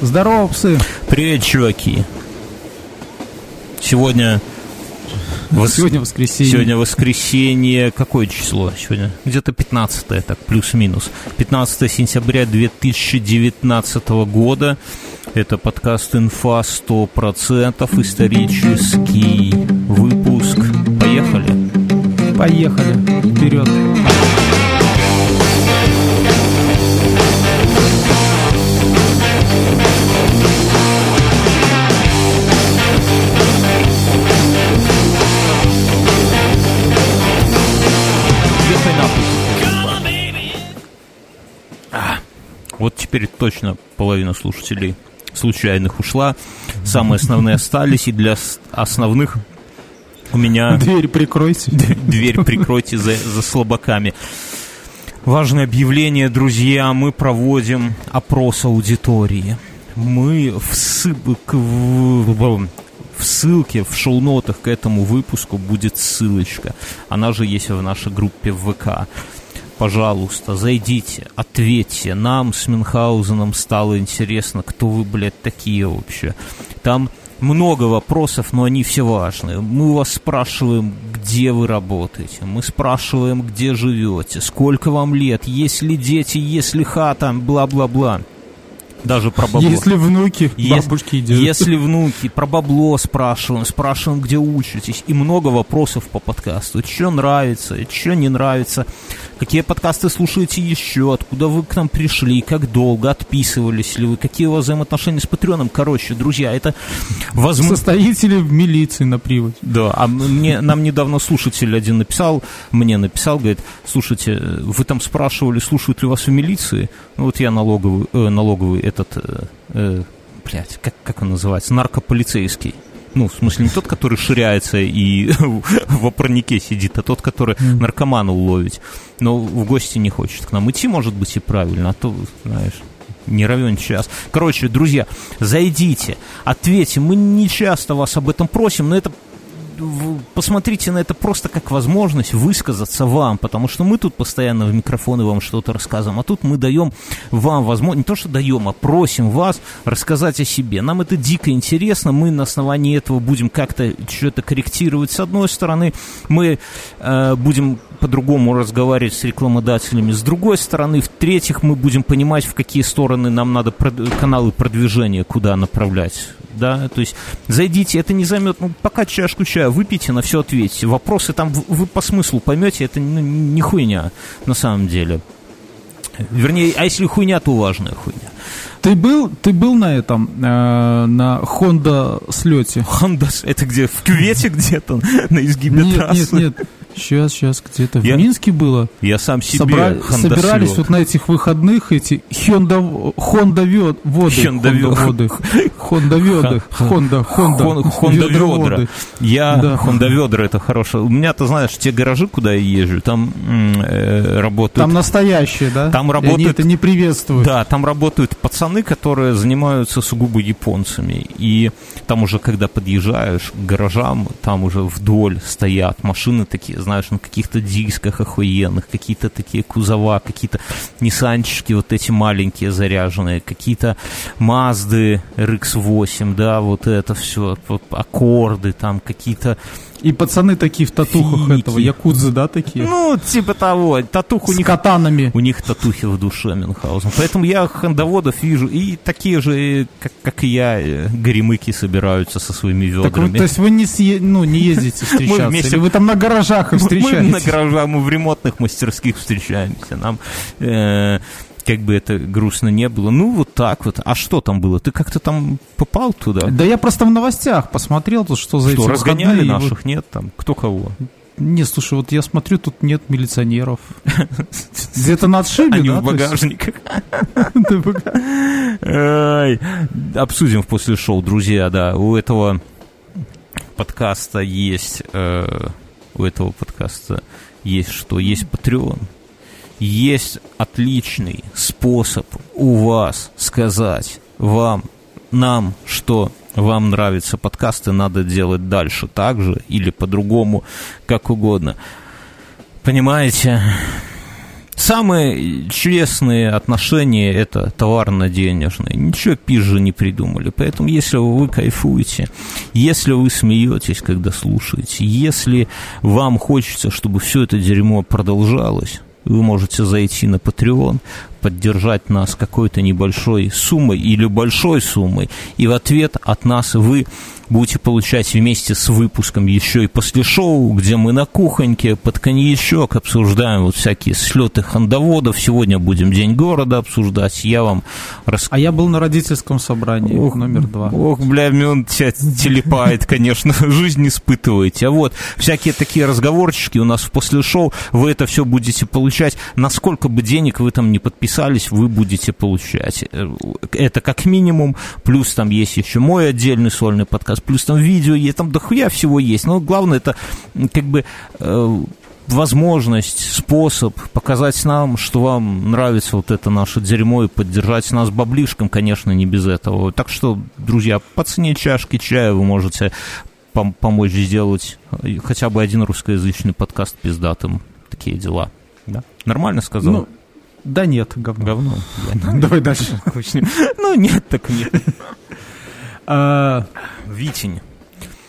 Здорово, псы. Привет, чуваки. Сегодня... Вос... Сегодня воскресенье. Сегодня воскресенье. Какое число сегодня? Где-то 15 так, плюс-минус. 15 сентября 2019 года. Это подкаст «Инфа 100%», исторический выпуск. Поехали? Поехали. Вперед. Вот теперь точно половина слушателей случайных ушла. Самые основные остались, и для основных у меня... Дверь прикройте. Дверь прикройте за, за слабаками. Важное объявление, друзья. Мы проводим опрос аудитории. Мы в, ссылке, в, в ссылке, в шоу-нотах к этому выпуску будет ссылочка. Она же есть в нашей группе в ВК пожалуйста, зайдите, ответьте. Нам с Мюнхгаузеном стало интересно, кто вы, блядь, такие вообще. Там много вопросов, но они все важные. Мы вас спрашиваем, где вы работаете. Мы спрашиваем, где живете, сколько вам лет, есть ли дети, есть ли хата, бла-бла-бла. Даже про бабло. Если внуки, бабушки и дедушки. Если внуки, про бабло спрашиваем, спрашиваем, где учитесь. И много вопросов по подкасту. Что нравится, что не нравится. Какие подкасты слушаете еще, откуда вы к нам пришли, как долго, отписывались ли вы, какие у вас взаимоотношения с Патреоном. Короче, друзья, это возможно... Состоите ли в милиции на приводе? Да, а мне, нам недавно слушатель один написал, мне написал, говорит, слушайте, вы там спрашивали, слушают ли вас в милиции? Ну, вот я налоговый, э, налоговый этот, э, э, блядь, как, как он называется, наркополицейский. Ну, в смысле, не тот, который ширяется и в опорнике сидит, а тот, который наркомана уловить. Но в гости не хочет к нам идти, может быть, и правильно, а то, знаешь, не равен час. Короче, друзья, зайдите, ответьте. Мы не часто вас об этом просим, но это посмотрите на это просто как возможность высказаться вам, потому что мы тут постоянно в микрофоны вам что-то рассказываем, а тут мы даем вам возможность, не то что даем, а просим вас рассказать о себе. Нам это дико интересно, мы на основании этого будем как-то что-то корректировать. С одной стороны, мы э, будем по-другому разговаривать с рекламодателями. С другой стороны, в-третьих, мы будем понимать, в какие стороны нам надо прод- каналы продвижения, куда направлять да, то есть зайдите, это не займет, ну, пока чашку чая выпейте, на все ответите. Вопросы там вы по смыслу поймете, это ну, не хуйня на самом деле. Вернее, а если хуйня, то важная хуйня. Ты был, ты был на этом, э, на Honda слете? Honda, это где, в кювете где-то, на изгибе нет, трассы? Нет, нет, Сейчас, сейчас, где-то я, в Минске было. Я сам себе Собра... Собирались вот на этих выходных эти Honda, Honda воды. Honda воды. Honda веды. Honda, Honda. Honda ведра. Я, да. Honda ведра, это хорошо. У меня, ты знаешь, те гаражи, куда я езжу, там э, работают... Там настоящие, да? Там работают... И они это не приветствуют. Да, там работают пацаны, которые занимаются сугубо японцами. И там уже, когда подъезжаешь к гаражам, там уже вдоль стоят машины такие, знаешь, на каких-то дисках охуенных, какие-то такие кузова, какие-то Ниссанчики вот эти маленькие заряженные, какие-то Мазды RX-8, да, вот это все, аккорды там, какие-то и пацаны такие в татухах Финики. этого, якудзы, да, такие? Ну, типа того. Татух у С них... катанами. У них татухи в душе Мюнхгаузен. Поэтому я хандоводов вижу, и такие же, как, как и я, э, горемыки собираются со своими ведрами. Так, то есть вы не, съе... ну, не ездите встречаться? Мы вместе... Или вы там на гаражах встречаетесь? Мы на гаражах, мы в ремонтных мастерских встречаемся. Нам... Э как бы это грустно не было. Ну, вот так вот. А что там было? Ты как-то там попал туда? Да я просто в новостях посмотрел, тут что за что, эти разгоняли наших? Вот... Нет там? Кто кого? Не, слушай, вот я смотрю, тут нет милиционеров. Где-то на отшибе, Они в багажниках. Обсудим после шоу, друзья, да. У этого подкаста есть... Э, у этого подкаста есть что? Есть Patreon есть отличный способ у вас сказать вам, нам, что вам нравятся подкасты, надо делать дальше так же или по-другому, как угодно. Понимаете? самые честные отношения – это товарно-денежные. Ничего пизже не придумали. Поэтому, если вы кайфуете, если вы смеетесь, когда слушаете, если вам хочется, чтобы все это дерьмо продолжалось, вы можете зайти на Patreon, поддержать нас какой-то небольшой суммой или большой суммой, и в ответ от нас вы будете получать вместе с выпуском еще и после шоу, где мы на кухоньке под коньячок обсуждаем вот всякие слеты хондоводов. Сегодня будем День города обсуждать. Я вам рас... А я был на родительском собрании ох, номер два. Ох, бля, он тебя телепает, конечно, жизнь испытываете. А вот всякие такие разговорчики у нас в после шоу, вы это все будете получать. Насколько бы денег вы там не подписались, вы будете получать. Это как минимум. Плюс там есть еще мой отдельный сольный подкаст сейчас, плюс там видео есть, там дохуя всего есть. Но главное это как бы э, возможность, способ показать нам, что вам нравится вот это наше дерьмо и поддержать нас баблишком, конечно, не без этого. Так что, друзья, по цене чашки чая вы можете пом- помочь сделать хотя бы один русскоязычный подкаст пиздатым. Такие дела. Да? Нормально сказал? Ну, да нет, говно. Говно. Давай дальше. Ну, нет, так нет. А, Витень.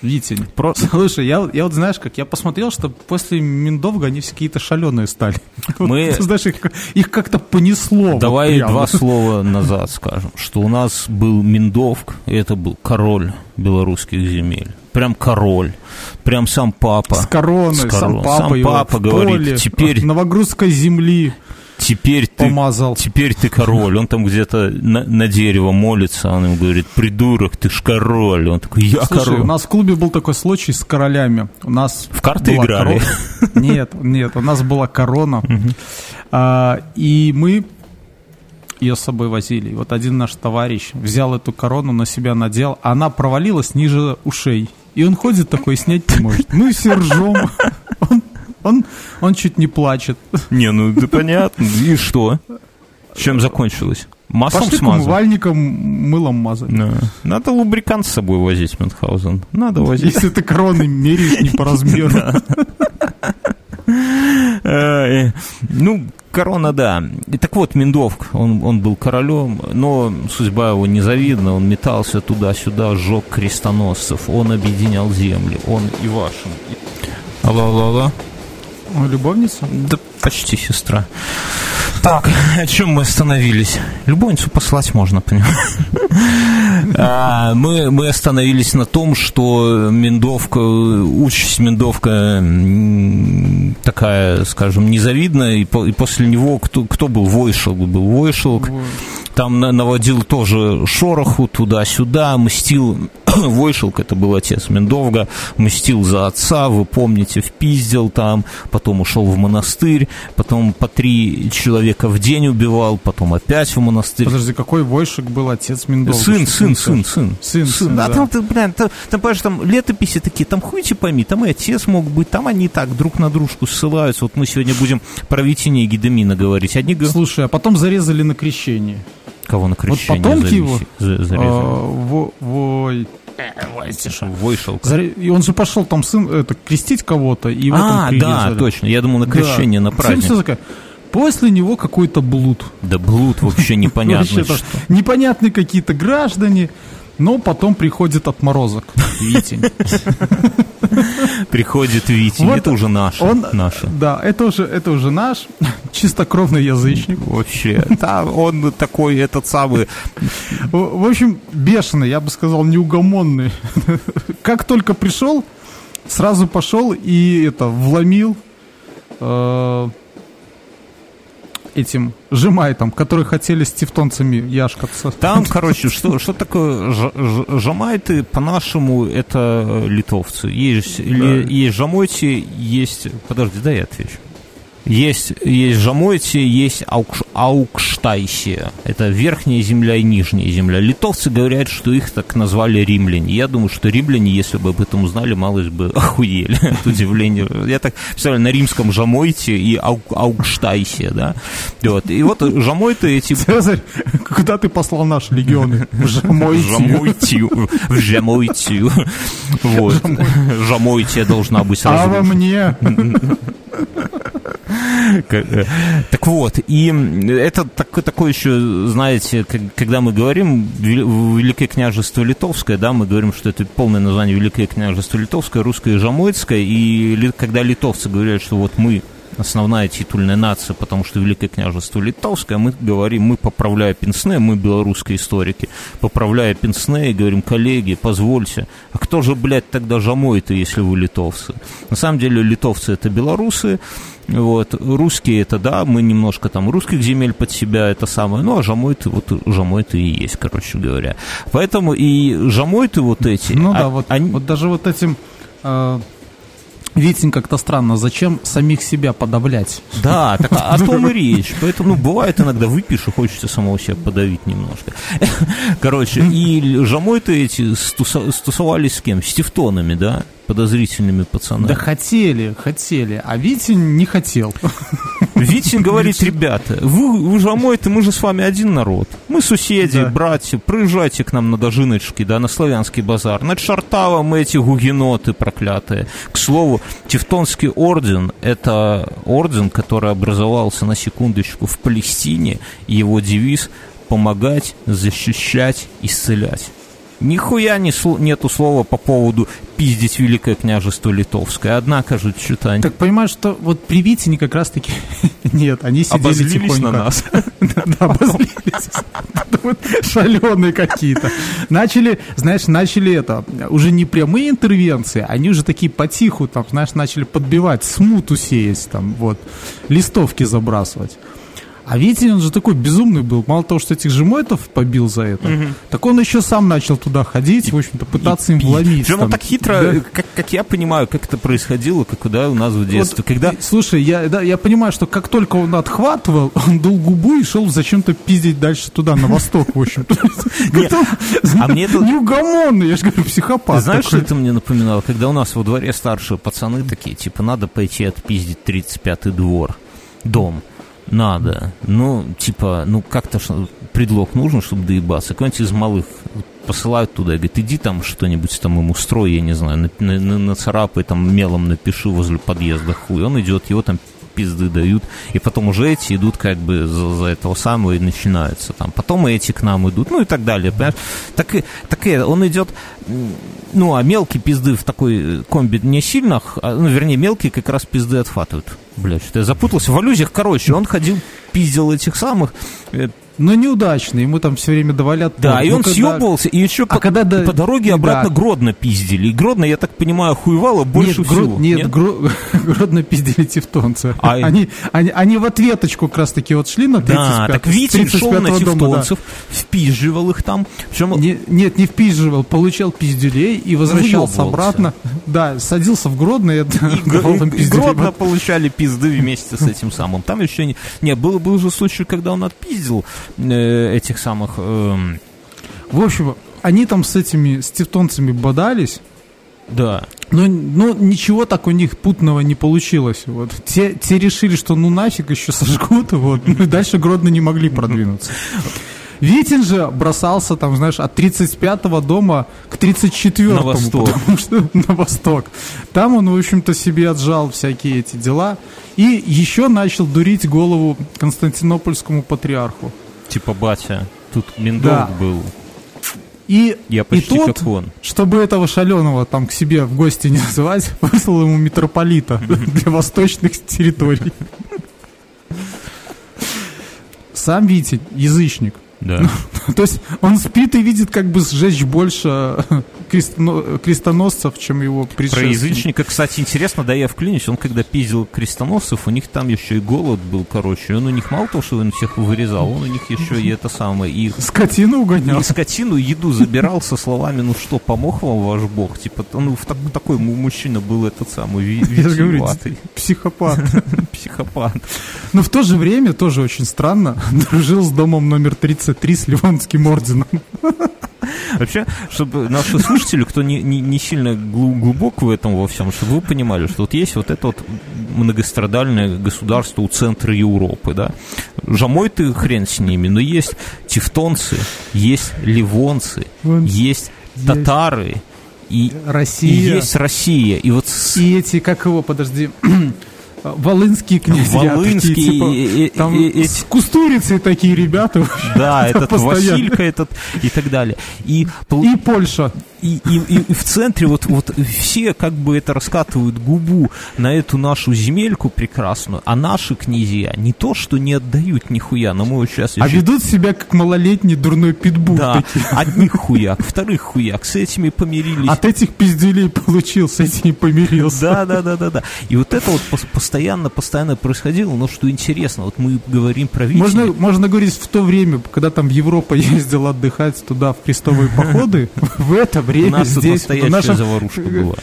Витень. Про... Слушай, я, я вот знаешь, как я посмотрел, что после Миндовга они все какие-то шаленые стали. Мы... Вот, знаешь, их, их как-то понесло. Давай вот два слова назад скажем, что у нас был Миндовг, и это был король белорусских земель. Прям король. Прям сам папа. С короной, С короной. сам папа, сам папа говорит, поле, теперь... Новогрузской земли теперь ты, помазал. Теперь ты король. Он там где-то на, на дерево молится, он ему говорит, придурок, ты ж король. Он такой, я Слушай, король. у нас в клубе был такой случай с королями. У нас в карты играли? Корона. Нет, нет, у нас была корона. А, и мы ее с собой возили. И вот один наш товарищ взял эту корону на себя надел, а она провалилась ниже ушей. И он ходит такой, снять не может. Мы все ржем. Он он, он чуть не плачет. Не, ну да понятно. И что? Чем закончилось? Маслом Пошли смазал? умывальником, мылом мазать. Да. Надо лубрикант с собой возить, Мюнхгаузен. Надо возить. Если ты кроны меряешь не по размеру. Ну, корона, да. И так вот, Миндовк, он, он был королем, но судьба его незавидна, он метался туда-сюда, сжег крестоносцев, он объединял земли, он и вашим. Алло, алло, алло. Любовница? Да почти сестра. Так, о чем мы остановились? Любовницу послать можно, понимаешь? А, мы, мы остановились на том, что Миндовка, участь Миндовка такая, скажем, незавидная, и, по, и после него кто, кто был? Войшел был. Войшел там наводил тоже шороху туда-сюда, мстил, Войшелк, это был отец Мендовга, мстил за отца, вы помните, впиздил там, потом ушел в монастырь, потом по три человека в день убивал, потом опять в монастырь. Подожди, какой Войшек был отец Мендовга? Сын, сын, сын, сын. Сын, сын, да. Там, ты, блин, там, там, понимаешь, там летописи такие, там хуй пойми, там и отец мог быть, там они так друг на дружку ссылаются. Вот мы сегодня будем про Витине и Гедемина говорить. Одни... Слушай, а потом зарезали на крещение. Кого на крещение вот потомки его зарезали? А, вой... Войшел. И он же пошел там сын это, крестить кого-то, и в а, этом да, точно. Я думал, на крещение, да. на праздник. После него какой-то блуд. Да блуд вообще непонятно. Непонятные какие-то граждане, но потом приходит отморозок. Витень. Приходит Витя, вот это уже наш. Он, наше. Да, это уже, это уже наш чистокровный язычник. Вообще, да, он такой, этот самый... В, в общем, бешеный, я бы сказал, неугомонный. Как только пришел, сразу пошел и это, вломил э, этим жемайтом, которые хотели с тевтонцами яшкаться. Там, короче, что, что такое ж, ж, жамайты, по-нашему, это литовцы. Есть, да. есть жамойти, есть... Подожди, дай я отвечу. Есть, есть Жамойти, есть Аукш, Аукштайсия. Это верхняя земля и нижняя земля. Литовцы говорят, что их так назвали римляне. Я думаю, что римляне, если бы об этом узнали, малость бы охуели от удивления. Я так представляю, на римском Жамойте и Аук, Аукштайсия, да? Вот. И вот Жамойты эти... Цезарь, куда ты послал наши легионы? В Жамойтию. В Жамойтию. Вот. Жамойтия должна быть сразу. А во мне? Э, так вот, и это такое, еще, знаете, когда мы говорим Великое княжество Литовское, да, мы говорим, что это полное название Великое княжество Литовское, русское и жамойцкое, и когда литовцы говорят, что вот мы основная титульная нация, потому что Великое княжество Литовское, мы говорим, мы, поправляя Пенсне, мы, белорусские историки, поправляя Пенсне говорим, коллеги, позвольте, а кто же, блядь, тогда жамой-то, если вы литовцы? На самом деле литовцы это белорусы, вот, русские это, да, мы немножко там русских земель под себя, это самое, ну, а жамойты, вот жамойты и есть, короче говоря. Поэтому и жамойты вот эти... Ну да, а, вот, они... вот даже вот этим... Э Витин как-то странно, зачем самих себя подавлять? Да, так о, том и речь. Поэтому, ну, бывает иногда выпьешь и хочется самого себя подавить немножко. Короче, и жамой-то эти стусовались с кем? С тефтонами, да? Подозрительными пацанами. Да хотели, хотели, а Витин не хотел. Витин говорит, ребята, вы, вы же омой-то, мы же с вами один народ. Мы соседи, да. братья, приезжайте к нам на Дожиночки, да, на Славянский базар. На Чартава мы эти гугеноты проклятые. К слову, Тевтонский орден – это орден, который образовался, на секундочку, в Палестине, и его девиз – помогать, защищать, исцелять. Нихуя не сл- нету слова по поводу пиздить Великое княжество Литовское. Однако же что-то они... Так понимаешь, что вот при Витине как раз-таки... Нет, они сидели обозлились тихонько. на нас. Да, обозлились. Шаленые какие-то. Начали, знаешь, начали это, уже не прямые интервенции, они уже такие потиху, там, знаешь, начали подбивать, смуту сеять, там, вот, листовки забрасывать. А Витин, он же такой безумный был. Мало того, что этих жемотов побил за это, угу. так он еще сам начал туда ходить, в общем-то, пытаться и, им вломить. Причем он так хитро, да? как, как я понимаю, как это происходило, как да, у нас в детстве. Вот, когда... Слушай, я, да, я понимаю, что как только он отхватывал, он дул губу и шел зачем-то пиздить дальше туда, на восток, в общем-то. А мне это... Неугомонный, я же говорю, психопат. Знаешь, что это мне напоминало? Когда у нас во дворе старшие пацаны такие, типа, надо пойти отпиздить 35-й двор, дом. Надо. Ну, типа, ну как-то предлог нужен, чтобы доебаться. Какой-нибудь из малых посылают туда и говорят, иди там что-нибудь там ему строй, я не знаю, на, на, нацарапай, там мелом напиши возле подъезда хуй. Он идет, его там пизды дают, и потом уже эти идут как бы за, за этого самого и начинаются там. Потом эти к нам идут, ну и так далее, понимаешь? Так, так и он идет, ну, а мелкие пизды в такой комби не сильно, а, ну, вернее, мелкие как раз пизды отхватывают. Бля, что-то я запутался. В аллюзиях, короче, он ходил, пиздил этих самых, э, но неудачно, ему там все время давали отпор. Да, и он когда... съебывался, и еще а по, когда до... по дороге обратно да. Гродно пиздили. И Гродно, я так понимаю, хуевало больше нет, всего. Грод... Нет, нет? Гро... Гродно пиздили тевтонцы. А... Они, они, они в ответочку как раз таки вот шли на 35 Да, так Витин шел на тевтонцев, да. впизживал их там. Причем... Не, нет, не впизживал, получал пизделей и возвращался обратно. Да, садился в Гродно и, и, и Гродно получали пизды вместе с этим самым. Там еще не... Не, был, был же случай, когда он отпиздил э, этих самых... Э, в общем, они там с этими, с тевтонцами бодались. Да. Но, но ничего так у них путного не получилось. Вот. Те, те решили, что ну нафиг еще сожгут, вот. Ну и дальше Гродно не могли продвинуться. Витин же бросался там, знаешь, от 35-го дома к 34-му. На восток. Потому что на восток. Там он, в общем-то, себе отжал всякие эти дела. И еще начал дурить голову Константинопольскому патриарху. Типа батя. Тут Миндолг да. был. И, Я почти и тот, как он. чтобы этого шаленого там к себе в гости не называть, выслал ему митрополита для восточных территорий. Сам Витя, язычник, да. То есть он спит и видит как бы сжечь больше крестоносцев, чем его предшественник. Про язычника, кстати, интересно, да, я вклинюсь, он когда пиздил крестоносцев, у них там еще и голод был, короче, он у них мало того, что он всех вырезал, он у них еще и это самое, и... Скотину угонял. И скотину, еду забирал со словами, ну что, помог вам ваш бог? Типа, ну, в так, такой мужчина был этот самый витиеватый. Психопат. Психопат. Но в то же время, тоже очень странно, дружил с домом номер 33 с Ливонским орденом. Вообще, чтобы наши слушатели, кто не, не, не сильно глубок в этом во всем, чтобы вы понимали, что вот есть вот это вот многострадальное государство у центра Европы, да. Жамой ты хрен с ними, но есть тевтонцы, есть ливонцы, есть татары, и, Россия. и есть Россия. И вот и эти, как его, подожди, Волынские князья. Волынские, такие, типа, там с кустурицей такие ребята. Да, этот постоянно. Василька этот и так далее. И, И Польша. И, и- и в центре вот, вот все как бы это раскатывают губу на эту нашу земельку прекрасную, а наши князья не то, что не отдают нихуя, но мы вот сейчас А еще- ведут себя как малолетний дурной питбуль. Да, такие. одних хуяк, вторых хуяк, с этими помирились. От этих пизделей получил, с этими помирился. Да, да, да, да, да. И вот это вот пос- постоянно, постоянно происходило. Но что интересно, вот мы говорим про Витязя. Можно, можно говорить в то время, когда там Европа ездила отдыхать туда в крестовые походы, в это У время нас тут здесь, настоящая заварушка была.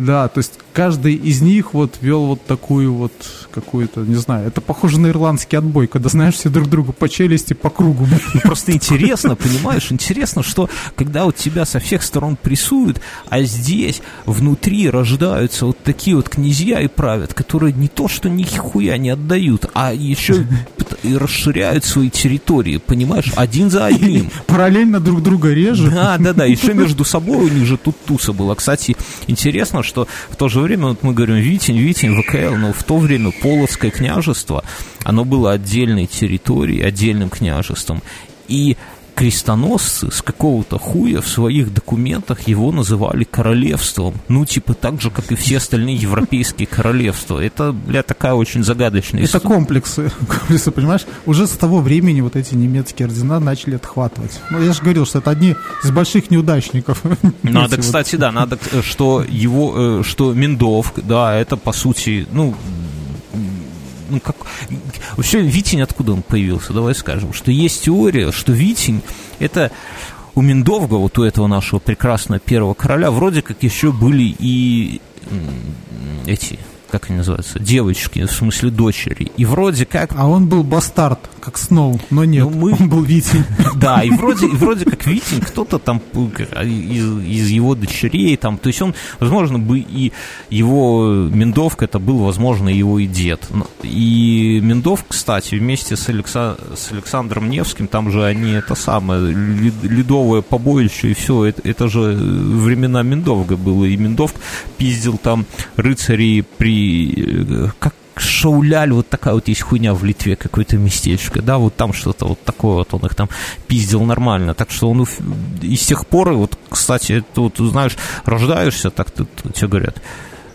Да, то есть каждый из них вот вел вот такую вот какую-то, не знаю, это похоже на ирландский отбой, когда знаешь все друг другу по челюсти, по кругу. Ну, просто интересно, понимаешь, интересно, что когда вот тебя со всех сторон прессуют, а здесь внутри рождаются вот такие вот князья и правят, которые не то что нихуя не отдают, а еще и расширяют свои территории, понимаешь, один за одним. Параллельно друг друга режут. Да, да, да. Еще между собой у них же тут туса была. Кстати, интересно, что в то же время, вот мы говорим, Витень, Витень, ВКЛ, но в то время Полоцкое княжество, оно было отдельной территорией, отдельным княжеством. И крестоносцы с какого-то хуя в своих документах его называли королевством. Ну, типа так же, как и все остальные европейские королевства. Это, бля, такая очень загадочная Это история. комплексы, комплексы, понимаешь? Уже с того времени вот эти немецкие ордена начали отхватывать. Ну, я же говорил, что это одни из больших неудачников. Надо, кстати, да, надо, э, что его, э, что Миндовк, да, это по сути, ну, ну как, вообще Витень откуда он появился? Давай скажем, что есть теория, что Витень это у Миндовга, вот у этого нашего прекрасного первого короля, вроде как еще были и эти, как они называются, девочки, в смысле дочери. И вроде как А он был бастард, как Сноу, но нет, Ну, мы- он был Витень. Да, и вроде, и вроде как Витин, кто-то там э, из, из его дочерей, там, то есть он, возможно, бы и его Миндовк, это был, возможно, его и дед. Но- И Миндов, кстати, вместе с, Алекса- с Александром Невским, там же они это самое, лед- ледовое побоище и все, это, это же времена Миндовга было, и Миндовк пиздил там рыцарей при... э, Как Шауляль, вот такая вот есть хуйня в Литве, какое-то местечко, да, вот там что-то вот такое вот, он их там пиздил нормально, так что он и с тех пор, вот, кстати, вот, знаешь, рождаешься, так ты- тебе говорят,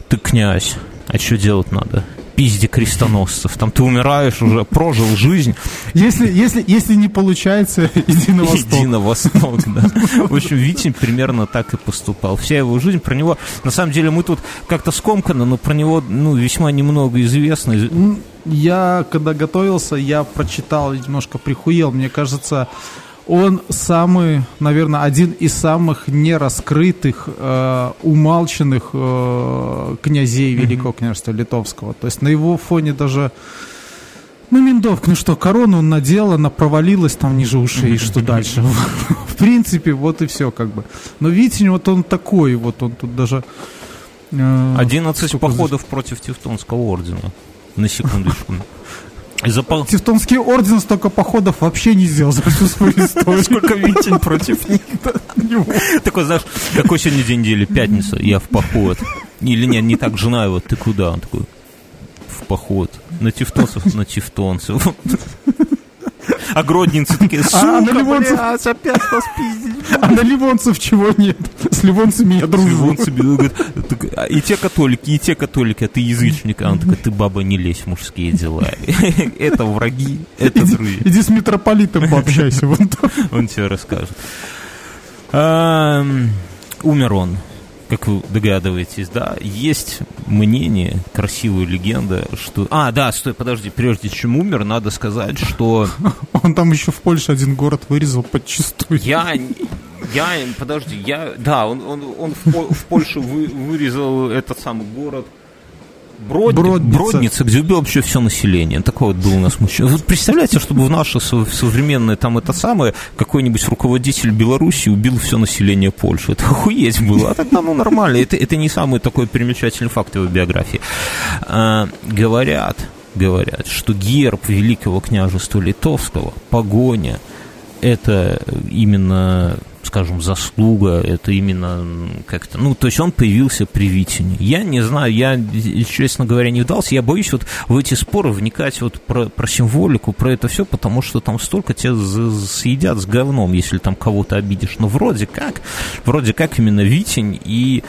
ты князь, а что делать надо? Пизди крестоносцев, там ты умираешь уже, прожил жизнь, Если, если, если не получается, иди на восток. Иди на восток, да. В общем, Витин примерно так и поступал. Вся его жизнь про него, на самом деле, мы тут как-то скомканы, но про него, ну, весьма немного известно. Я, когда готовился, я прочитал, немножко прихуел. Мне кажется, он самый, наверное, один из самых нераскрытых, э, умалченных э, князей Великого княжества Литовского. То есть на его фоне даже... Ну, Миндовк, ну что, корону он надел, она провалилась там ниже ушей, и что дальше? В принципе, вот и все как бы. Но Витин, вот он такой, вот он тут даже... э, 11 сколько походов против Тевтонского ордена. На секундочку. За пол- Тевтонский орден столько походов вообще не сделал за всю свою историю. Сколько Витин против них. Такой, знаешь, какой сегодня день недели? Пятница, я в поход. Или нет, не так, жена его, ты куда? Он такой, в поход. На тевтонцев, на тевтонцев. А такие, А на сука, ливонцев- блядь, опять нас пиздить. А на ливонцев чего нет? С ливонцами я дружу. А И те католики, и те католики, а ты язычник. А он такой, ты, баба, не лезь в мужские дела. Это враги, это друзья. иди с митрополитом пообщайся. Он тебе расскажет. Умер он, как вы догадываетесь, да. Есть мнение, красивая легенда, что... А, да, стой, подожди, прежде чем умер, надо сказать, что Он там еще в Польше один город вырезал подчистую. я... Я, подожди, я, да, он, он, он в, в Польше вы- вырезал этот самый город Брод- Бродница. Бродница, где убил вообще все население. Такой вот был у нас мужчина. Вот представляете, чтобы в наше со- современное там это самое, какой-нибудь руководитель Беларуси убил все население Польши. Это охуеть было. А тогда, ну, нормально. Это, это не самый такой примечательный факт его биографии. А, говорят, говорят, что герб Великого княжества Литовского, погоня, это именно скажем, заслуга, это именно как-то, ну, то есть он появился при Витине. Я не знаю, я, честно говоря, не вдался, я боюсь вот в эти споры вникать вот про, про символику, про это все, потому что там столько тебя съедят с говном, если там кого-то обидишь. Но вроде как, вроде как именно Витень и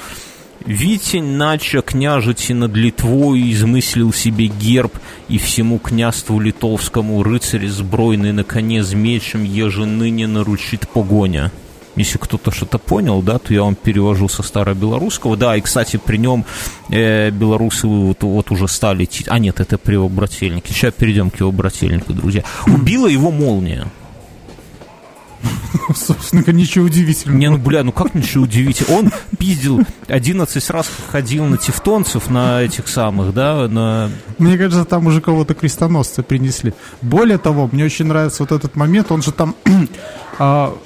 Витень, нача княжити над Литвой, измыслил себе герб, и всему княству литовскому рыцарь сбройный на коне с мечем, еже ныне наручит погоня. Если кто-то что-то понял, да, то я вам перевожу со старобелорусского. Да, и, кстати, при нем э, белорусы вот, вот уже стали... А нет, это при его брательнике. Сейчас перейдем к его брательнику, друзья. Убила его молния. Собственно, ничего удивительного. Не, ну, бля, ну как ничего удивительного? Он пиздил 11 раз ходил на тевтонцев, на этих самых, да, на... Мне кажется, там уже кого-то крестоносцы принесли. Более того, мне очень нравится вот этот момент, он же там а,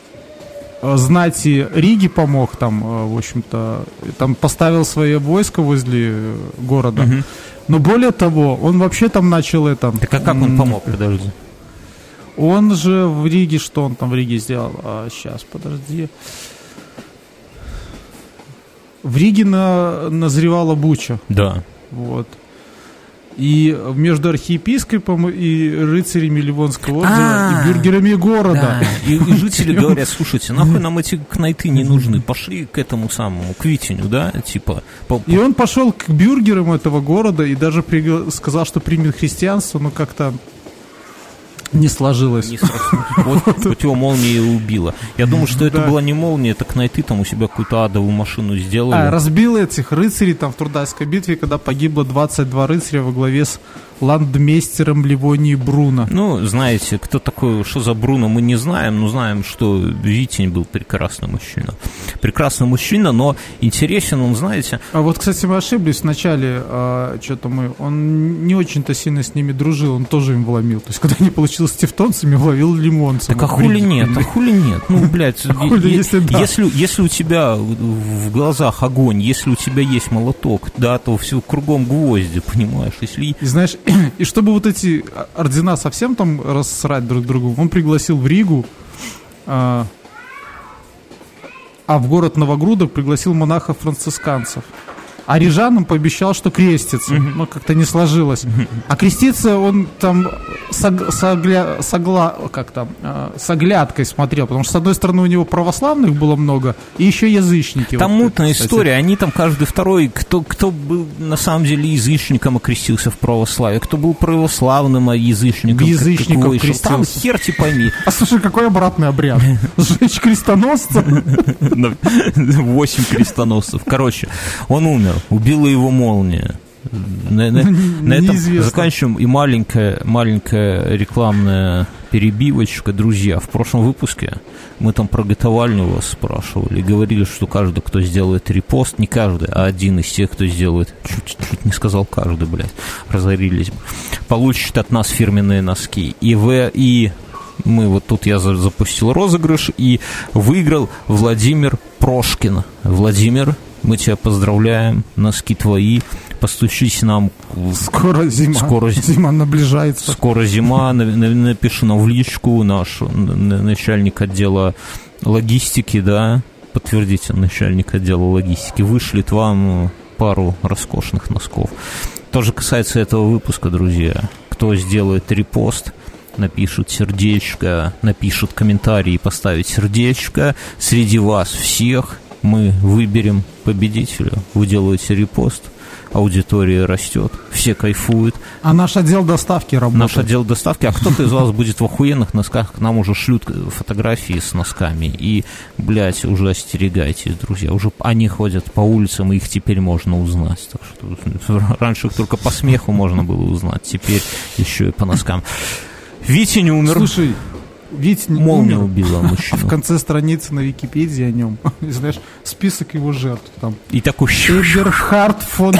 знати Риги помог там, а, в общем-то, там поставил свое войско возле города. Угу. Но более того, он вообще там начал это... Так а как он помог, подожди? Он же в Риге, что он там в Риге сделал? А, сейчас, подожди. В Риге на, назревала буча. Да. Вот. И между архиепископом и рыцарями Ливонского ордена, и бюргерами города. Да. И, и жители говорят, слушайте, нахуй нам эти кнайты не нужны, пошли к этому самому, к Витиню, да, типа. И он пошел к бюргерам этого города и даже сказал, что примет христианство, но как-то не сложилось. Не вот, вот его молния и убила. Я думаю, что это да. была не молния, это Кнайты там у себя какую-то адовую машину сделали. А, разбил этих рыцарей там в Трудайской битве, когда погибло 22 рыцаря во главе с ландмейстером Ливонии Бруно. Ну, знаете, кто такой, что за Бруно, мы не знаем, но знаем, что Витень был прекрасный мужчина. Прекрасный мужчина, но интересен он, знаете... А вот, кстати, мы ошиблись вначале, а, что-то мы... Он не очень-то сильно с ними дружил, он тоже им вломил. То есть, когда не получилось с тевтонцами, вловил лимонцев. Так а хули нет, а хули нет? Ну, блядь, если, если у тебя в глазах огонь, если у тебя есть молоток, да, то все кругом гвозди, понимаешь? Если... И знаешь, И чтобы вот эти ордена совсем там рассрать друг другу, он пригласил в Ригу, а, а в город Новогрудок пригласил монахов-францисканцев. А рижанам пообещал, что крестится. Mm-hmm. Но как-то не сложилось. Mm-hmm. А креститься он там сог, согля, согла, как там, э, с оглядкой смотрел. Потому что, с одной стороны, у него православных было много, и еще язычники. Там вот, мутная кстати. история. Они там каждый второй, кто, кто был на самом деле язычником, окрестился в православие, кто был православным, а язычником. Язычником крестился. Там хер пойми. А слушай, какой обратный обряд? Сжечь крестоносца? Восемь крестоносцев. Короче, он умер убила его молния. На, на, на этом заканчиваем. И маленькая, маленькая рекламная перебивочка. Друзья, в прошлом выпуске мы там про готовальню вас спрашивали. Говорили, что каждый, кто сделает репост, не каждый, а один из тех, кто сделает, чуть, чуть не сказал каждый, блядь, разорились бы, получит от нас фирменные носки. И, в, и мы вот тут я запустил розыгрыш, и выиграл Владимир Прошкин. Владимир, мы тебя поздравляем, носки твои, постучись нам. Скоро зима. Скоро зима наближается. Скоро зима. Напиши нам в личку наш начальник отдела логистики, да, подтвердите, начальник отдела логистики, вышлет вам пару роскошных носков. Тоже касается этого выпуска, друзья. Кто сделает репост, напишут сердечко, напишут комментарий и поставит сердечко. Среди вас всех мы выберем победителя. Вы делаете репост, аудитория растет, все кайфуют. А наш отдел доставки работает. Наш отдел доставки, а кто-то из вас будет в охуенных носках, к нам уже шлют фотографии с носками. И, блядь, уже остерегайтесь, друзья. Уже они ходят по улицам, и их теперь можно узнать. Так что раньше их только по смеху можно было узнать, теперь еще и по носкам. Витя не умер. Слушай, ведь Молния умер. убила мужчину. В конце страницы на Википедии о нем, знаешь, список его жертв там. И такой... Эберхард фон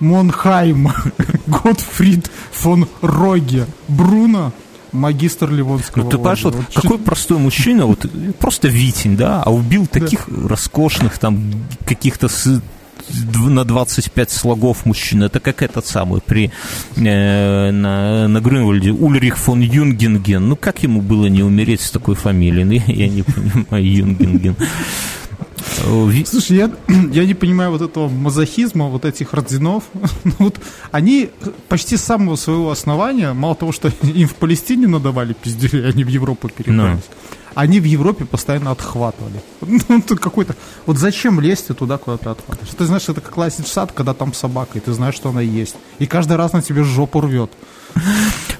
Монхайм, Готфрид фон Роге, Бруно, магистр Ливонского Ну, ты понимаешь, вот, вот какой простой мужчина, вот просто Витень, да, а убил таких да. роскошных там каких-то на 25 слогов мужчина. Это как этот самый при, э, на, на Грюнвальде Ульрих фон Юнгинген. Ну, как ему было не умереть с такой фамилией? Я, я не понимаю, Юнгинген. Слушай, я, я не понимаю вот этого мазохизма, вот этих родзинов. ну, вот они почти с самого своего основания, мало того, что им в Палестине надавали пиздюли, они в Европу перебрались. No они в Европе постоянно отхватывали. Ну, ты какой-то... Вот зачем лезть туда, куда ты отхватываешь? Ты знаешь, это как лазить в сад, когда там собака, и ты знаешь, что она есть. И каждый раз на тебе жопу рвет.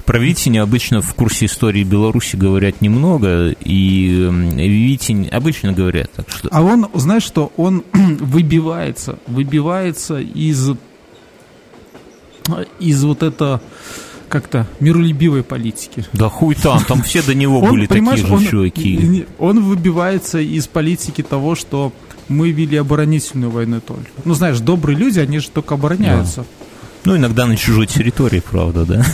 Про Витиня обычно в курсе истории Беларуси говорят немного, и Витинь обычно говорят. Так что... А он, знаешь что, он выбивается, выбивается из, из вот это как-то миролюбивой политики. Да хуй там, там все до него были такие же чуваки. Он выбивается из политики того, что мы вели оборонительную войну только. Ну, знаешь, добрые люди, они же только обороняются. Ну, иногда на чужой территории, правда, да.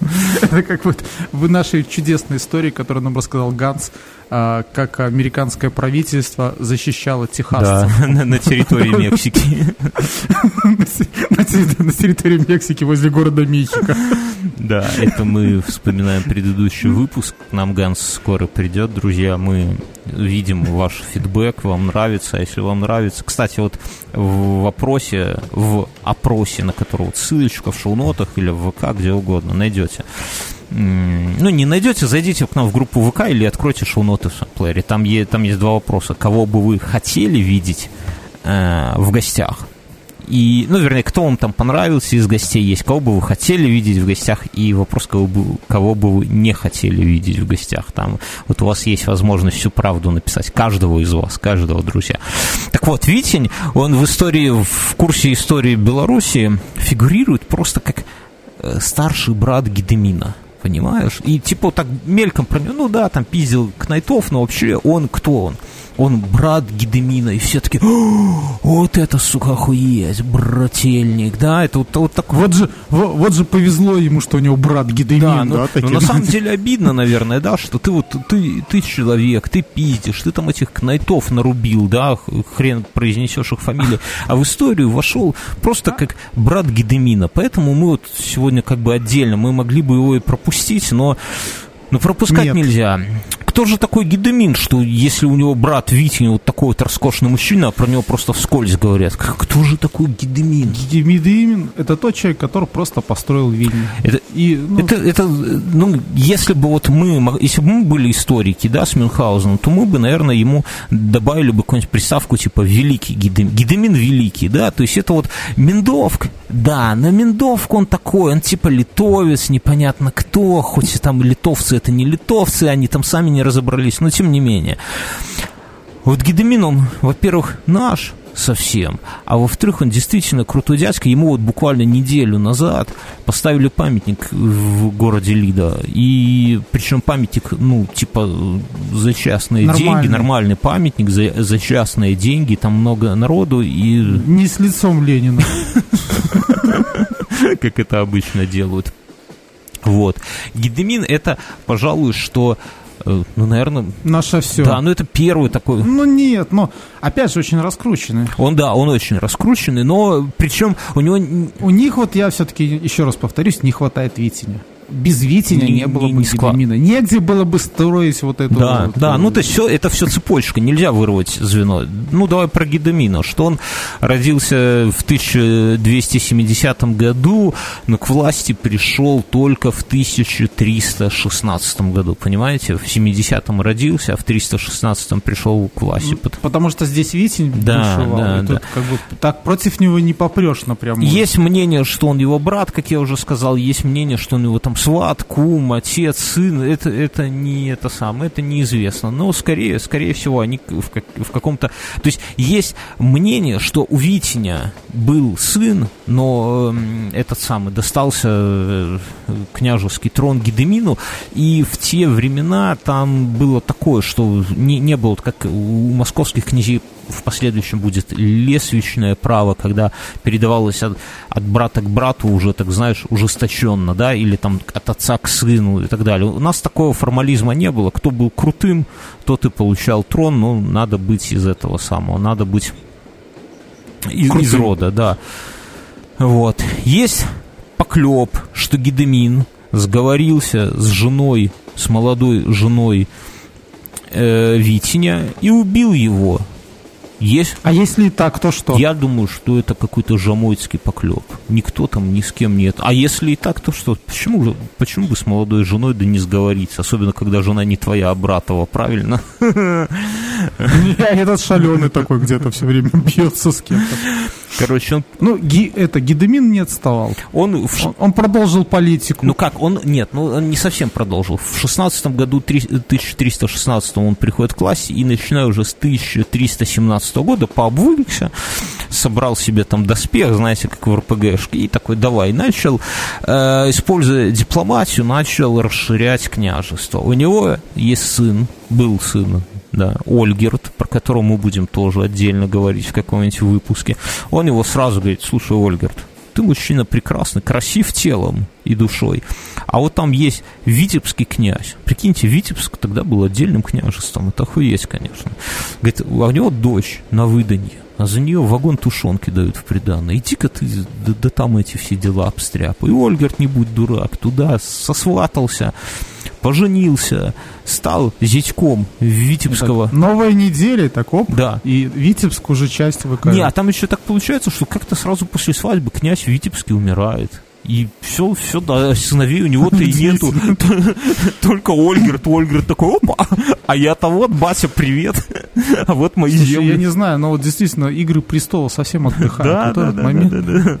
Это как вот в нашей чудесной истории, которую нам рассказал Ганс, а, как американское правительство защищало Техас. Да, на, территории Мексики. на, территории Мексики возле города Мехико. Да, это мы вспоминаем предыдущий выпуск. Нам Ганс скоро придет, друзья. Мы видим ваш фидбэк, вам нравится. А если вам нравится... Кстати, вот в вопросе, в опросе, на который вот ссылочка в шоу-нотах или в ВК, где угодно, найдете ну, не найдете, зайдите к нам в группу ВК или откройте шоу-ноты в плеере. Там, есть, там есть два вопроса. Кого бы вы хотели видеть э, в гостях? И, ну, вернее, кто вам там понравился из гостей есть, кого бы вы хотели видеть в гостях, и вопрос, кого бы, кого бы вы не хотели видеть в гостях. Там вот у вас есть возможность всю правду написать, каждого из вас, каждого, друзья. Так вот, Витень, он в истории, в курсе истории Беларуси фигурирует просто как старший брат Гедемина понимаешь? И типа так мельком про него, ну да, там пиздил Кнайтов, но вообще он кто он? Он брат Гедемина, и все таки вот это, сука, охуеть, брательник, да, это вот, вот так вот же, вот, вот же повезло ему, что у него брат Гедемин, да, ну, да, ну, на самом деле обидно, наверное, да, что ты вот, ты, ты человек, ты пиздишь, ты там этих кнайтов нарубил, да, хрен произнесешь их фамилии, а в историю вошел просто как брат Гедемина, поэтому мы вот сегодня как бы отдельно, мы могли бы его и пропустить, но но пропускать Нет. нельзя кто же такой Гедемин, что если у него брат Витин вот такой вот роскошный мужчина, а про него просто вскользь говорят. Кто же такой Гедемин? Гедемин – это тот человек, который просто построил Вильню. Это, И, ну... это, это, ну, если бы вот мы, если бы мы были историки, да, с Мюнхгаузеном, то мы бы, наверное, ему добавили бы какую-нибудь приставку типа «Великий Гедемин». Гедемин Великий, да, то есть это вот Миндовк, да, на Миндовку он такой, он типа литовец, непонятно кто, хоть там литовцы это не литовцы, они там сами не разобрались, но тем не менее. Вот Гедемин, он, во-первых, наш совсем, а во-вторых, он действительно крутой дядька. Ему вот буквально неделю назад поставили памятник в городе Лида. И причем памятник, ну, типа за частные нормальный. деньги, нормальный памятник за, за частные деньги, там много народу и... Не с лицом Ленина. Как это обычно делают. Вот. Гедемин это, пожалуй, что ну, наверное... Наше все. Да, ну это первый такой... Ну нет, но опять же очень раскрученный. Он, да, он очень раскрученный, но причем у него... У них вот я все-таки, еще раз повторюсь, не хватает Витиня без Витиня не, не было не, бы не Негде было бы строить вот эту... Да, вот, да, ну то есть все, это все цепочка, нельзя вырвать звено. Ну давай про Гедемина, что он родился в 1270 году, но к власти пришел только в 1316 году, понимаете? В 70-м родился, а в 316-м пришел к власти. Потому что здесь Витин да, бушевал, да, да. как бы так против него не попрешь напрямую. Есть мнение, что он его брат, как я уже сказал, есть мнение, что он его там сват, кум, отец, сын, это, это не это самое, это неизвестно. Но скорее, скорее всего, они в, как, в каком-то... То есть есть мнение, что у Витиня был сын, но э, этот самый достался э, княжеский трон Гедемину, и в те времена там было такое, что не, не было, как у московских князей в последующем будет лесвичное право, когда передавалось от, от брата к брату уже, так знаешь, ужесточенно, да, или там от отца к сыну и так далее. У нас такого формализма не было. Кто был крутым, тот и получал трон, но надо быть из этого самого, надо быть из, из рода, да. Вот. Есть поклеп, что Гедемин сговорился с женой, с молодой женой э, Витиня и убил его. Есть... А если так, то что? Я думаю, что это какой-то жамойский поклеп. Никто там ни с кем нет. А если и так, то что? Почему, почему бы с молодой женой да не сговориться? Особенно, когда жена не твоя, а братова, правильно? Этот шаленый такой где-то все время бьется с кем-то. Короче, он... Ну, ги, это, Гедемин не отставал. Он, он, он продолжил политику. Ну как, он, нет, ну он не совсем продолжил. В 16 году, 1316 он приходит к власти, и начиная уже с 1317 года пообвыкся, собрал себе там доспех, знаете, как в РПГшке, и такой, давай, начал, э, используя дипломатию, начал расширять княжество. У него есть сын, был сын да, Ольгерт, про которого мы будем тоже отдельно говорить в каком-нибудь выпуске, он его сразу говорит, слушай, Ольгерт, ты мужчина прекрасный, красив телом и душой. А вот там есть Витебский князь. Прикиньте, Витебск тогда был отдельным княжеством. Это охуеть, конечно. Говорит, у него дочь на выданье а за нее вагон тушенки дают в приданное. Иди-ка ты, да, да там эти все дела обстряпай. И Ольгерт, не будь дурак, туда сосватался, поженился, стал зятьком Витебского. Так, новая неделя, так оп, да. и Витебск уже часть ВК. Не, а там еще так получается, что как-то сразу после свадьбы князь Витебский умирает. И все, все, да, сыновей у него-то и нету. Только Ольгерт, Ольгерт такой, опа, а я-то вот, батя, привет. А вот мои земли. Я не знаю, но вот действительно, Игры Престола совсем отдыхают. Да, да, да.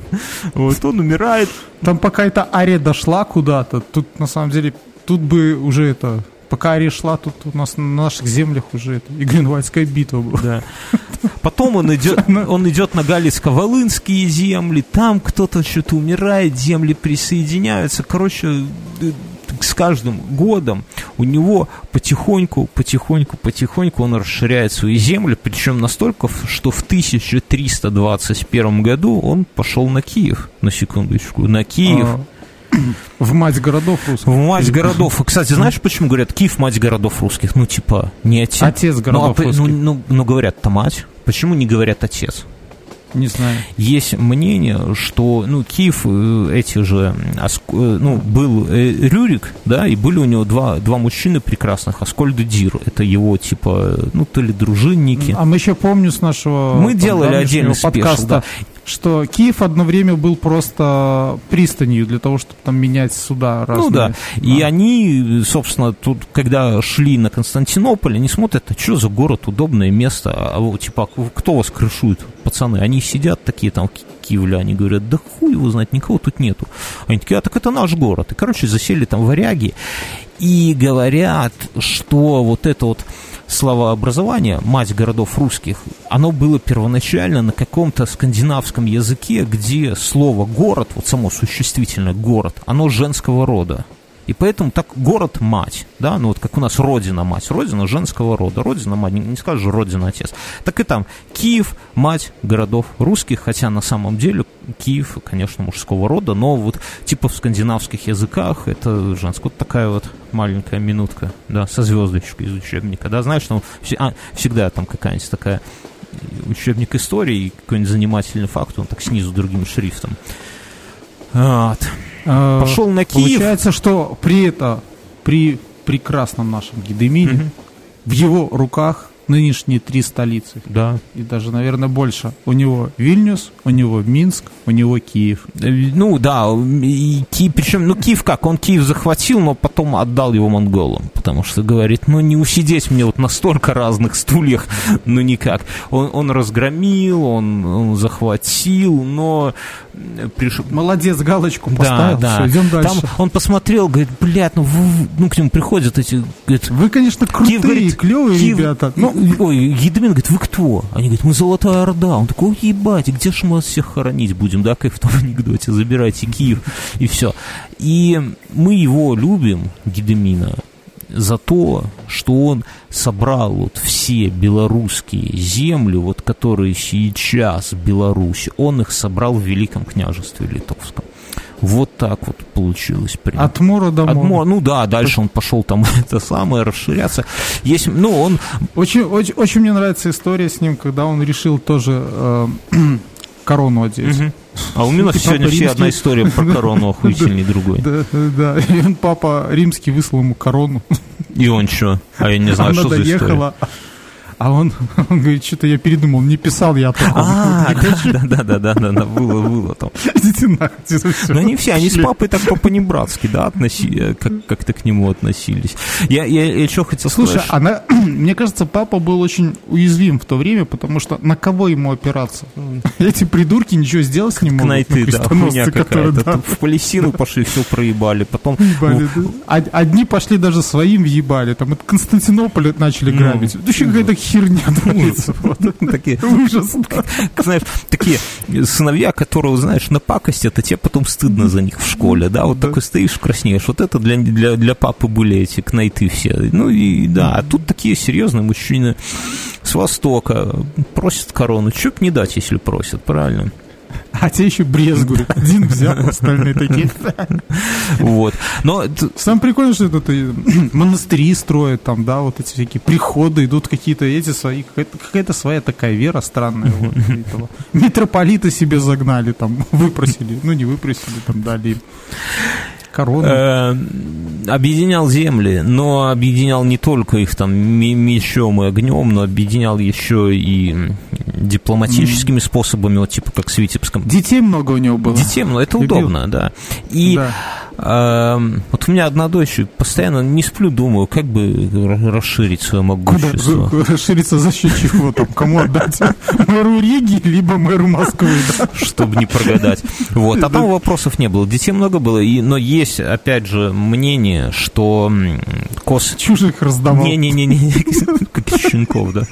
Вот он умирает. Там пока эта ария дошла куда-то, тут на самом деле, тут бы уже это пока Ария шла, тут у нас на наших землях уже это, и Гринвальдская битва была. Да. Потом он идет, он идет на Галицко-Волынские земли, там кто-то что-то умирает, земли присоединяются. Короче, с каждым годом у него потихоньку, потихоньку, потихоньку он расширяет свои земли, причем настолько, что в 1321 году он пошел на Киев, на секундочку, на Киев. А в мать городов русских. В мать городов. Кстати, знаешь, почему говорят Киев мать городов русских? Ну, типа, не отец. Отец ну, городов ну, русских. Ну, ну, ну говорят-то мать. Почему не говорят отец? Не знаю. Есть мнение, что, ну, Киев, э, эти же, э, ну, был э, Рюрик, да, и были у него два, два мужчины прекрасных, Аскольд и Дир, это его, типа, ну, то ли дружинники. А мы еще помню с нашего... Мы делали отдельный подкаст, да что Киев одно время был просто пристанью для того, чтобы там менять суда разные. Ну да. да. И они, собственно, тут, когда шли на Константинополь, они смотрят, а что за город, удобное место, а типа, кто вас крышует, пацаны? Они сидят такие там, киевляне, говорят, да хуй его знать, никого тут нету. Они такие, а так это наш город. И, короче, засели там варяги и говорят, что вот это вот словообразование, мать городов русских, оно было первоначально на каком-то скандинавском языке, где слово «город», вот само существительное «город», оно женского рода. И поэтому так город-мать, да, ну вот как у нас родина-мать, родина женского рода, родина-мать, не, не скажешь родина-отец. Так и там Киев, мать городов русских, хотя на самом деле Киев, конечно, мужского рода, но вот типа в скандинавских языках это женская. Вот такая вот маленькая минутка, да, со звездочкой из учебника, да, знаешь, ну, а, всегда там какая-нибудь такая учебник истории, какой-нибудь занимательный факт, он так снизу другим шрифтом. Вот. А, Пошел на Киев. Получается, что при это, при прекрасном нашем Гедемине, угу. в его руках нынешние три столицы. Да. И даже, наверное, больше. У него Вильнюс, у него Минск, у него Киев. Э, ну да, и Киев, причем, ну Киев как, он Киев захватил, но потом отдал его монголам, потому что говорит, ну не усидеть мне вот на столько разных стульях, ну никак. Он, он разгромил, он, он захватил, но пришел... Молодец, галочку поставил, да, да. идем дальше. Там он посмотрел, говорит, блядь, ну, ну к нему приходят эти... Говорит, вы, конечно, крутые, Киев, говорит, клевые Киев, ребята. Ну, ой, Едемин говорит, вы кто? Они говорят, мы Золотая Орда. Он такой, ебать, где же мы вас всех хоронить будем, да, как в том анекдоте, забирайте Киев и все. И мы его любим, Гедемина, за то, что он собрал вот все белорусские земли, вот которые сейчас Беларусь, он их собрал в Великом княжестве Литовском. Вот так вот получилось. Прям. От Мора до От Мора. Мо- Ну да, дальше он пошел там это самое расширяться. Есть, ну он Очень, очень, очень мне нравится история с ним, когда он решил тоже э, корону одеть. А у меня сегодня папа все одна римский. история про корону охуительней другой. Да, да, и он, папа римский выслал ему корону. И он что? А я не знаю, Она что за история. А он, он говорит, что-то я передумал, не писал я о таком. А, да, да, да, да, да, да, было, было там. Идите нахуй. Но они все, они с папой так по-понебратски, да, как, как-то к нему относились. Я, что хотел Слушай, сказать? она, мне кажется, папа был очень уязвим в то время, потому что на кого ему опираться? Эти придурки ничего сделать не могут. Кнайты, ну, да, хуйня какая-то. В Палестину пошли, все проебали. Потом Одни пошли даже своим въебали, там от Константинополя начали Ну, грабить. Это еще какая-то херня творится. Такие, Ужас. знаешь, такие сыновья, которые, знаешь, напакостят, а тебе потом стыдно за них в школе, да, вот такой стоишь, краснеешь. Вот это для, для, для папы были эти кнайты все. Ну и да, а тут такие серьезные мужчины с Востока просят корону. Чё б не дать, если просят, правильно? А те еще брезгуют. Один взял, остальные такие. Вот. Но Самое прикольное, что это монастыри строят, там, да, вот эти всякие приходы, идут какие-то эти свои, какая-то, своя такая вера странная. Митрополита себе загнали, там, выпросили, ну не выпросили, там дали корону. э, объединял земли, но объединял не только их там мечом и огнем, но объединял еще и дипломатическими способами, вот типа как с Витебском. Детей много у него было. Детей, ну это Любил. удобно, да. И Да. эм, вот у меня одна дочь, постоянно не сплю, думаю, как бы ра- расширить свое Куда могущество. г- расшириться за счет чего там? Кому отдать? Мэру Риги, либо мэру Москвы, да? чтобы не прогадать. Вот, а там вопросов не было. Детей много было, и, но есть, опять же, мнение, что Кос... Чужих раздавал. Не-не-не, как щенков, да.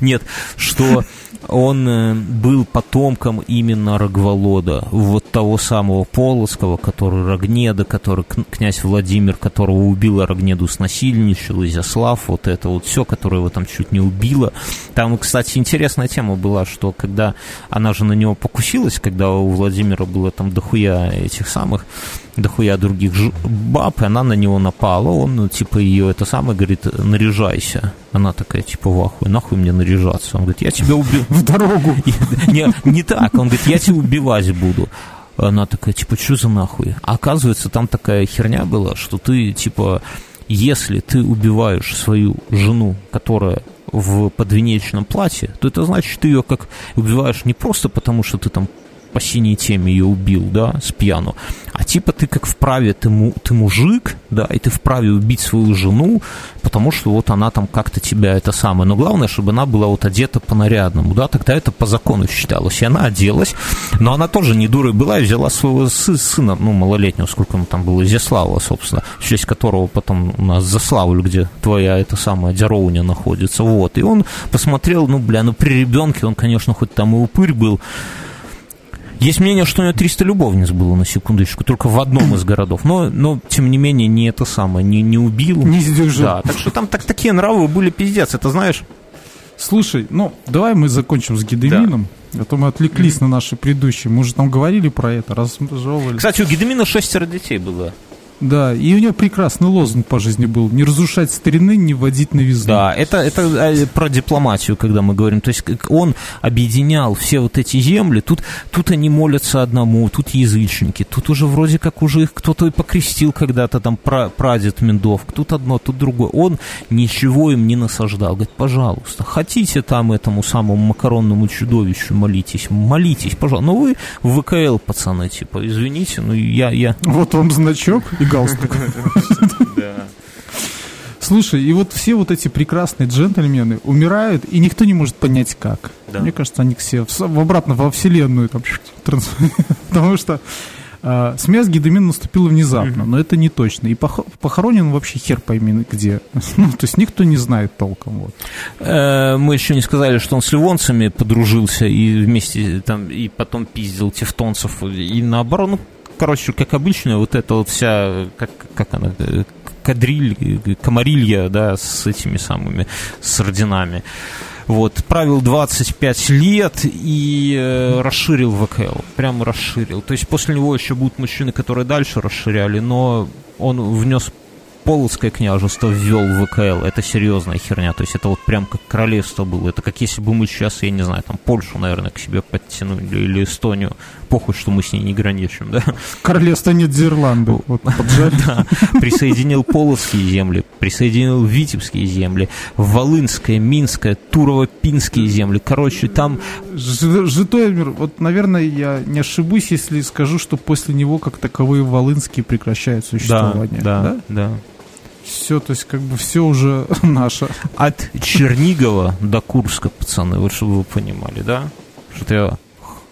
Нет, что он э, был потомком именно Рогволода, вот того самого Полоцкого, который Рогнеда, который кн- князь Владимир, которого убила Рогнеду, снасильничал, Изяслав, вот это вот все, которое его там чуть не убило. Там, кстати, интересная тема была, что когда она же на него покусилась, когда у Владимира было там дохуя этих самых, дохуя других ж- баб, и она на него напала, он, ну, типа, ее это самое, говорит, наряжайся. Она такая, типа, в ахуе, нахуй мне наряжаться? Он говорит, я тебя убью. В дорогу. Не, не так, он говорит, я тебя убивать буду. Она такая, типа, что за нахуй? А оказывается, там такая херня была, что ты, типа, если ты убиваешь свою жену, которая в подвенечном платье, то это значит, ты ее как убиваешь не просто потому, что ты там по синей теме ее убил, да, с пьяну, а типа ты как вправе, ты, му, ты мужик, да, и ты вправе убить свою жену, потому что вот она там как-то тебя это самое. Но главное, чтобы она была вот одета по-нарядному, да, тогда это по закону считалось. И она оделась, но она тоже не дурой была и взяла своего сы- сына, ну, малолетнего, сколько ему там было, Изяслава, собственно, в честь которого потом у нас Заславль, где твоя эта самая Дяроуня находится, вот. И он посмотрел, ну, бля, ну, при ребенке он, конечно, хоть там и упырь был, есть мнение, что у него 300 любовниц было на секундочку, только в одном из городов. Но, но тем не менее, не это самое, не, не убил. Не сдержал. Да, так что там так, такие нравы были пиздец, это знаешь. Слушай, ну, давай мы закончим с Гедемином. А то мы отвлеклись на наши предыдущие. Мы уже там говорили про это, разжевывали. Кстати, у Гедемина шестеро детей было. Да, и у него прекрасный лозунг по жизни был. Не разрушать старины, не вводить новизну. Да, это, это э, про дипломатию, когда мы говорим. То есть он объединял все вот эти земли. Тут, тут они молятся одному, тут язычники. Тут уже вроде как уже их кто-то и покрестил когда-то, там пра- прадед Мендов. Тут одно, тут другое. Он ничего им не насаждал. Говорит, пожалуйста, хотите там этому самому макаронному чудовищу молитесь, молитесь, пожалуйста. Но вы в ВКЛ, пацаны, типа, извините, ну я... я... Вот вам значок галстук. Слушай, и вот все вот эти прекрасные джентльмены умирают, и никто не может понять как. Да. Мне кажется, они все в, в обратно во вселенную там Потому что а, смерть Гедемина наступила внезапно, но это не точно. И пох- похоронен он вообще хер пойми где. Ну, то есть никто не знает толком. Вот. Э, Мы еще не сказали, что он с ливонцами подружился и вместе там и потом пиздил тевтонцев и наоборот, ну, короче, как обычно, вот эта вот вся, как, как она, э, кадриль, э, комарилья, да, с этими самыми, с орденами. Вот, правил 25 лет и э, расширил ВКЛ. Прям расширил. То есть после него еще будут мужчины, которые дальше расширяли, но он внес Полоцкое княжество ввел ВКЛ. Это серьезная херня. То есть это вот прям как королевство было. Это как если бы мы сейчас, я не знаю, там Польшу, наверное, к себе подтянули или Эстонию. Похуй, что мы с ней не граничим, да? Королевство Нидерланды. Вот, да. Присоединил Полоцкие земли, присоединил Витебские земли, Волынское, Минское, Турово-Пинские земли. Короче, там... Житомир, вот, наверное, я не ошибусь, если скажу, что после него как таковые Волынские прекращают существование. Да, да, да все, то есть как бы все уже наше. От Чернигова до Курска, пацаны, вот чтобы вы понимали, да? Что-то я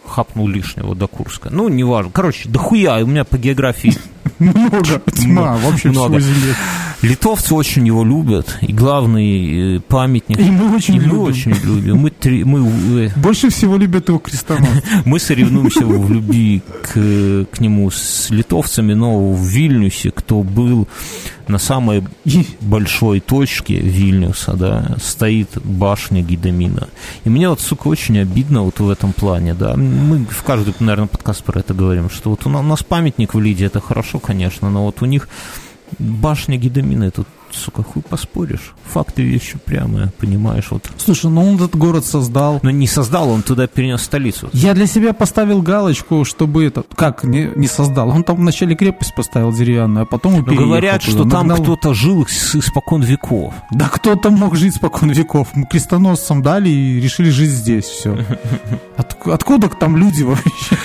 хапнул лишнего до Курска. Ну, неважно. Короче, дохуя, у меня по географии много, тьма, вообще много. Литовцы очень его любят, и главный э, памятник. И мы очень и любим. Мы очень любим. Мы, три, мы, э, Больше всего любят его крестоносцы. мы соревнуемся в любви к, к нему с литовцами, но в Вильнюсе, кто был на самой большой точке Вильнюса, да, стоит башня Гидамина. И мне вот, сука, очень обидно вот в этом плане, да. Мы в каждый, наверное, подкаст про это говорим, что вот у нас памятник в Лиде, это хорошо, конечно, но вот у них башня Гидамина, это сука, хуй поспоришь. Факты вещи прямые, понимаешь, вот. Слушай, ну он этот город создал. Но не создал, он туда перенес столицу. Я для себя поставил галочку, чтобы это... Как не, не создал? Он там вначале крепость поставил деревянную, а потом Но говорят, туда, что нагнал... там кто-то жил испокон веков. Да кто-то мог жить испокон веков. Мы крестоносцам дали и решили жить здесь, все. От, откуда там люди вообще?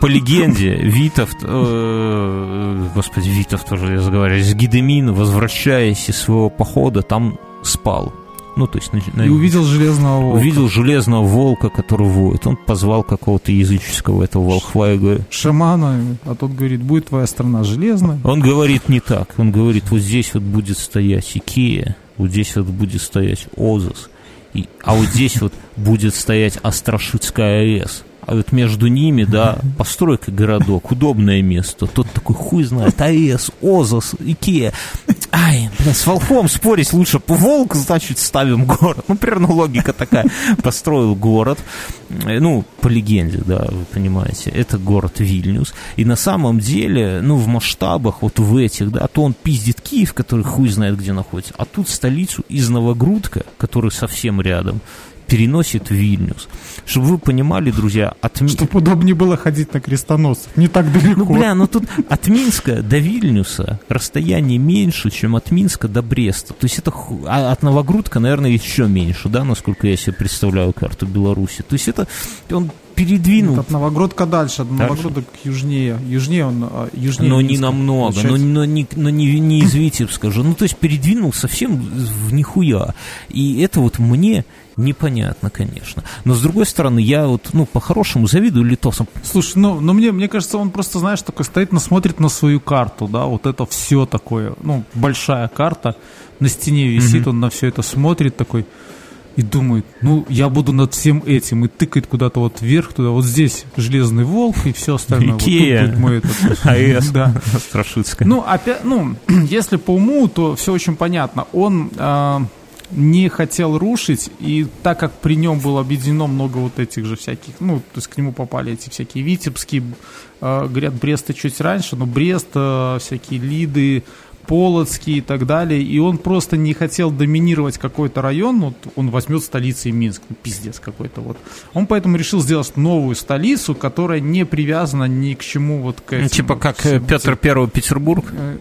По легенде, Витов, э, господи, Витов тоже, я заговариваюсь, с Гидемин, возвращаясь процессе своего похода там спал. Ну, то есть, на, и увидел железного волка. Увидел железного волка, который воет. Он позвал какого-то языческого этого волхва и говорит... Шамана, а тот говорит, будет твоя страна железная. Он говорит не так. Он говорит, вот здесь вот будет стоять Икея, вот здесь вот будет стоять Озас, и, а вот здесь вот будет стоять Острашицкая АЭС а вот между ними, да, постройка городок, удобное место. Тот такой хуй знает, АЭС, ОЗОС, Икея. Ай, бля, с волком спорить лучше. Волк, значит, ставим город. Ну, примерно логика такая. Построил город. Э, ну, по легенде, да, вы понимаете. Это город Вильнюс. И на самом деле, ну, в масштабах, вот в этих, да, то он пиздит Киев, который хуй знает где находится, а тут столицу из Новогрудка, который совсем рядом, переносит Вильнюс. Чтобы вы понимали, друзья, от... Чтобы удобнее было ходить на крестоносцев, не так далеко. Ну, бля, ну тут от Минска до Вильнюса расстояние меньше, чем от Минска до Бреста. То есть это а от Новогрудка, наверное, еще меньше, да, насколько я себе представляю карту Беларуси. То есть это он передвинул. Нет, от Новогродка дальше, от Новогродок южнее. Южнее он, а, южнее Но Минска, не намного, но, но, не, но не, не из Витебска же. Ну, то есть передвинул совсем в нихуя. И это вот мне непонятно, конечно. Но, с другой стороны, я вот, ну, по-хорошему завидую литовцам. Слушай, ну, ну мне, мне кажется, он просто, знаешь, такой стоит, но смотрит на свою карту, да, вот это все такое, ну, большая карта, на стене висит, mm-hmm. он на все это смотрит такой, и думает, ну, я буду над всем этим, и тыкает куда-то вот вверх, туда, вот здесь Железный Волк и все остальное. Икея. Вот тут этот... АЭС. Да. Страшицкая. Ну, опять, ну, если по уму, то все очень понятно. Он э, не хотел рушить, и так как при нем было объединено много вот этих же всяких, ну, то есть к нему попали эти всякие Витебские, э, говорят, Бресты чуть раньше, но Брест, э, всякие Лиды, Полоцкий и так далее, и он просто не хотел доминировать какой-то район, вот он возьмет столицей Минск, ну, пиздец какой-то вот. Он поэтому решил сделать новую столицу, которая не привязана ни к чему вот к этим. Типа как всем, Петр Первый Петербург? Э,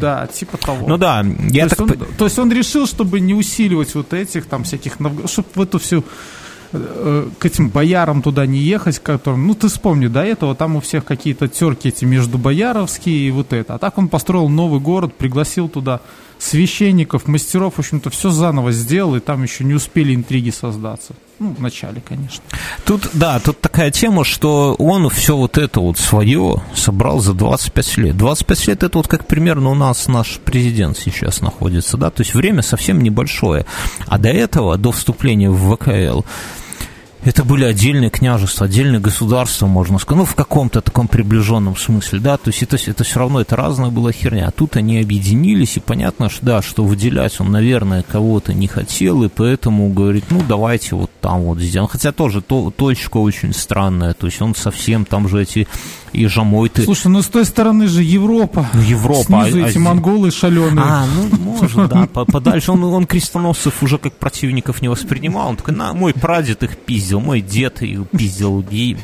да, типа того. Ну да, я то так... Есть он, то есть он решил, чтобы не усиливать вот этих там всяких, чтобы в эту всю Э, к этим боярам туда не ехать, которым, ну ты вспомни, до этого там у всех какие-то терки эти между бояровские и вот это. А так он построил новый город, пригласил туда священников, мастеров, в общем-то, все заново сделал, и там еще не успели интриги создаться. Ну, в начале, конечно. Тут, да, тут такая тема, что он все вот это вот свое собрал за 25 лет. 25 лет это вот как примерно у нас наш президент сейчас находится, да, то есть время совсем небольшое. А до этого, до вступления в ВКЛ, это были отдельные княжества, отдельные государства, можно сказать, ну, в каком-то таком приближенном смысле, да, то есть это, это все равно, это разная была херня, а тут они объединились, и понятно, что, да, что выделять он, наверное, кого-то не хотел, и поэтому говорит, ну, давайте вот там вот сделаем, хотя тоже то, точка очень странная, то есть он совсем, там же эти и жамойты. Слушай, ну с той стороны же Европа. Ну, Европа. Снизу а, эти а, монголы шаленые. А, ну, может, да, подальше. Он, он крестоносцев уже как противников не воспринимал. Он такой, на, мой прадед их пиздил, мой дед их пиздил, и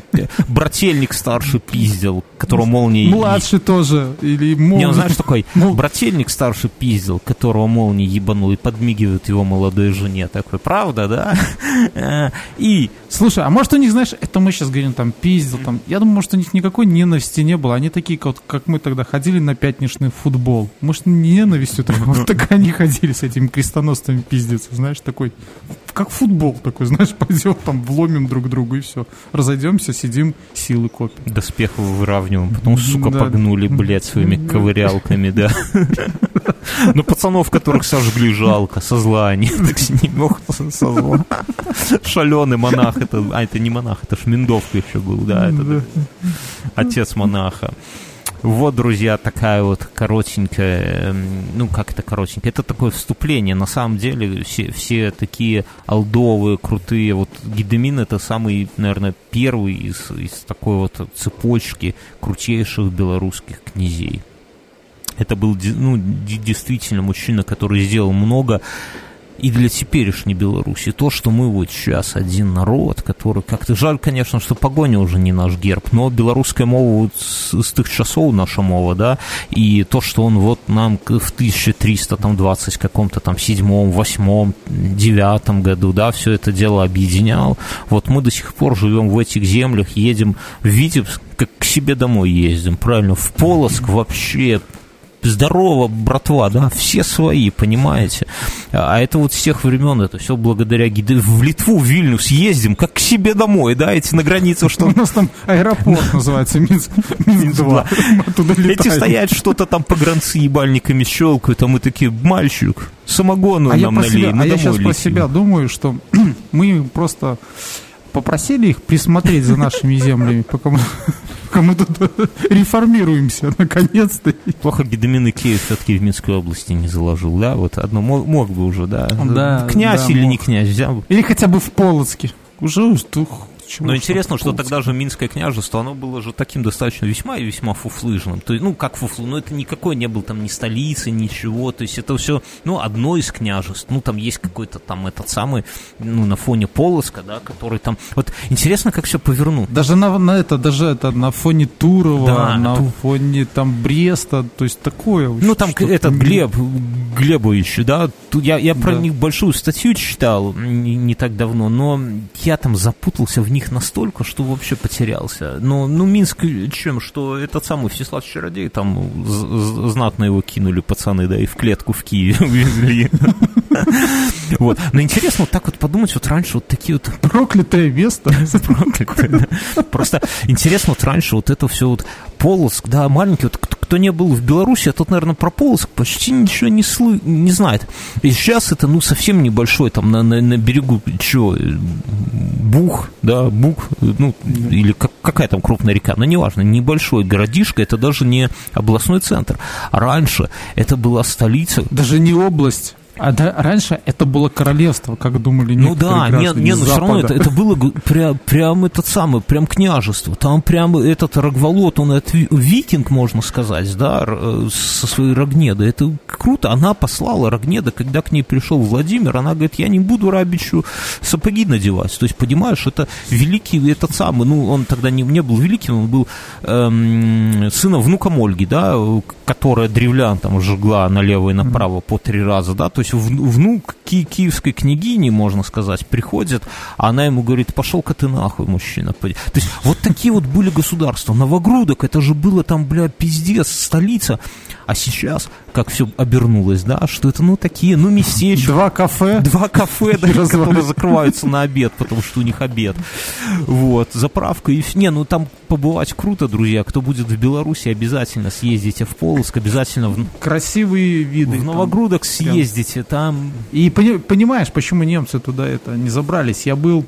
брательник старший пиздил, которого молнией... Младший тоже, или молния. Не, он знаешь, такой, брательник старший пиздил, которого молнией ебанул, и подмигивает его молодой жене. Такой, правда, да? И... Слушай, а может у них, знаешь, это мы сейчас говорим, там, пиздил, там, я думаю, может у них никакой ненависти не было. Они такие, как, как мы тогда ходили на пятничный футбол. Может, ненавистью так, вот так они ходили с этими крестоносцами пиздиться, знаешь, такой, как футбол такой, знаешь, пойдем там вломим друг другу и все. Разойдемся, сидим, силы копим. Доспехов выравниваем, потом, сука, да. погнули, блядь, своими ковырялками, да. Ну, пацанов, которых сожгли, жалко, со зла они, так с ними, ох, со зла. Шаленый монах, это, а, это не монах, это шминдовка еще был, да, это отец монаха. Вот, друзья, такая вот коротенькая, ну как это коротенькая, это такое вступление. На самом деле все, все такие алдовые, крутые. Вот Гидемин это самый, наверное, первый из, из такой вот цепочки крутейших белорусских князей. Это был ну, действительно мужчина, который сделал много и для теперешней Беларуси. То, что мы вот сейчас один народ, который как-то жаль, конечно, что погоня уже не наш герб, но белорусская мова вот с, с тех часов наша мова, да, и то, что он вот нам в 1320 каком-то там седьмом, восьмом, девятом году, да, все это дело объединял. Вот мы до сих пор живем в этих землях, едем в Витебск, как к себе домой ездим, правильно, в Полоск вообще здорово, братва, да, все свои, понимаете? А это вот с тех времен, это все благодаря гиде. В Литву, в Вильнюс ездим, как к себе домой, да, эти на границе, что... У нас там аэропорт называется, Минск, Минск-2, Эти стоят, что-то там по гранцы ебальниками щелкают, а мы такие, мальчик, самогону а нам налей, А я сейчас про себя думаю, что мы просто попросили их присмотреть за нашими землями, пока мы, пока мы тут реформируемся, наконец-то. Плохо Гедемин Киев все-таки в Минской области не заложил, да? Вот одно мог, мог бы уже, да? да князь да, или мог. не князь взял бы. Или хотя бы в Полоцке. Уже уж Почему? Но интересно, что тогда же Минское княжество, оно было же таким достаточно весьма и весьма фуфлыжным. То есть, ну, как фуфлы, но это никакой не был там ни столицы, ничего. То есть это все, ну, одно из княжеств. Ну, там есть какой-то там этот самый, ну, на фоне Полоска, да, который там... Вот интересно, как все повернут. Даже на, на это, даже это на фоне Турова, да, на ту... фоне там Бреста, то есть такое. Ну, там этот Глеб, Глебович, да, я, я про да. них большую статью читал не, не так давно, но я там запутался в них них настолько, что вообще потерялся. Но, ну, Минск чем, что этот самый Всеслав Чародей, там знатно его кинули пацаны, да, и в клетку в Киеве увезли. Вот. Но интересно вот так вот подумать, вот раньше вот такие вот... Проклятое место. Проклятое, Просто интересно вот раньше вот это все вот Полоск, да, маленький, вот кто не был в Беларуси, а тот, наверное, про Полоск почти ничего не, слы, не знает. И сейчас это, ну, совсем небольшой, там, на, на, на берегу, что, Бух, да, Бух, ну, или как, какая там крупная река, но неважно, небольшой городишко, это даже не областной центр. А раньше это была столица. Даже не область. А да, раньше это было королевство, как думали Ну да, нет, нет, но все равно это, это было прям, прям этот самый, прям княжество. Там прям этот Рогволод, он это викинг, можно сказать, да, со своей Рогнеда. Это круто. Она послала Рогнеда, когда к ней пришел Владимир, она говорит, я не буду Рабичу сапоги надевать. То есть, понимаешь, это великий, этот самый, ну, он тогда не, не был великим, он был эм, сыном внука Ольги, да, которая древлян там жгла налево и направо по три раза, да, то есть есть внук ки киевской княгини, можно сказать, приходит, а она ему говорит, пошел-ка ты нахуй, мужчина. То есть вот такие вот были государства. Новогрудок, это же было там, бля, пиздец, столица. А сейчас, как все обернулось, да, что это, ну, такие, ну, местечки. Два кафе. Два кафе, да, которые закрываются на обед, потому что у них обед. Вот, заправка и... Не, ну, там побывать круто, друзья. Кто будет в Беларуси, обязательно съездите в Полоск, обязательно в... Красивые виды. В Новогрудок съездите, там... И понимаешь, почему немцы туда это не забрались? Я был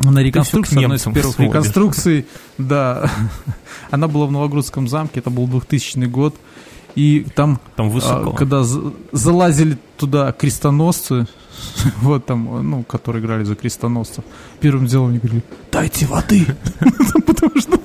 на реконструкции, одной из первых сводишь. реконструкций, да, она была в Новогрудском замке, это был 2000 год, и там, там высоко. А, когда залазили туда крестоносцы, вот там, ну, которые играли за крестоносцев, первым делом они говорили, дайте воды, потому что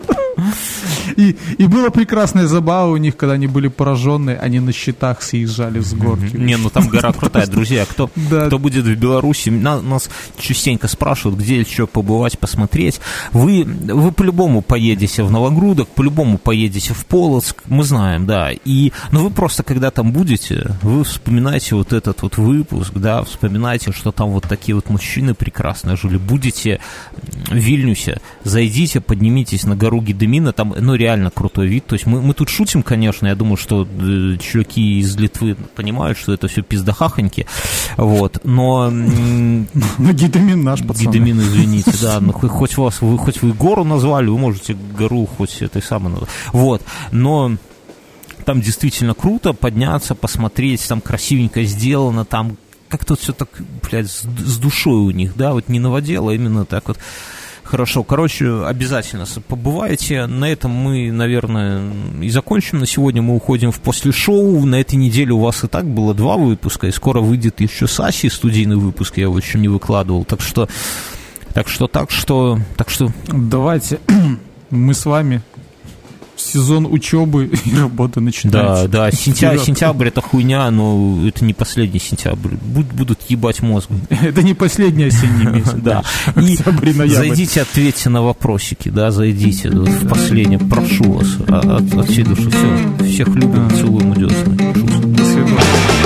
и, и была прекрасная забава у них, когда они были пораженные, они на щитах съезжали с горки. Не, ну там гора крутая, друзья. Кто, да. кто будет в Беларуси, на, нас частенько спрашивают, где еще побывать, посмотреть. Вы, вы по-любому поедете в Новогрудок, по-любому поедете в Полоцк, мы знаем, да. И, но вы просто, когда там будете, вы вспоминаете вот этот вот выпуск, да, вспоминаете, что там вот такие вот мужчины прекрасные жили. Будете в Вильнюсе, зайдите, поднимитесь на гору Гедемина, там, ну, реально крутой вид. То есть мы, мы тут шутим, конечно, я думаю, что э, чуваки из Литвы понимают, что это все пиздахахоньки, вот, но... Ну, наш, пацаны. Гидемин, извините, да, ну, хоть вас, вы, хоть вы гору назвали, вы можете гору хоть этой самой вот, но там действительно круто подняться, посмотреть, там красивенько сделано, там как-то все так, блядь, с, душой у них, да, вот не наводило, а именно так вот Хорошо, короче, обязательно побывайте. На этом мы, наверное, и закончим. На сегодня мы уходим в после шоу. На этой неделе у вас и так было два выпуска, и скоро выйдет еще Саси студийный выпуск, я его еще не выкладывал. Так что, так что, так что, так что... Давайте мы с вами сезон учебы и работы начинается. Да, да, сентябрь, сентябрь это хуйня, но это не последний сентябрь. Будут ебать мозг. Это не последний осенний месяц. Да. И зайдите, ответьте на вопросики, да, зайдите в последнее, прошу вас, от, от всей души. Все, всех любим, целуем, удесны.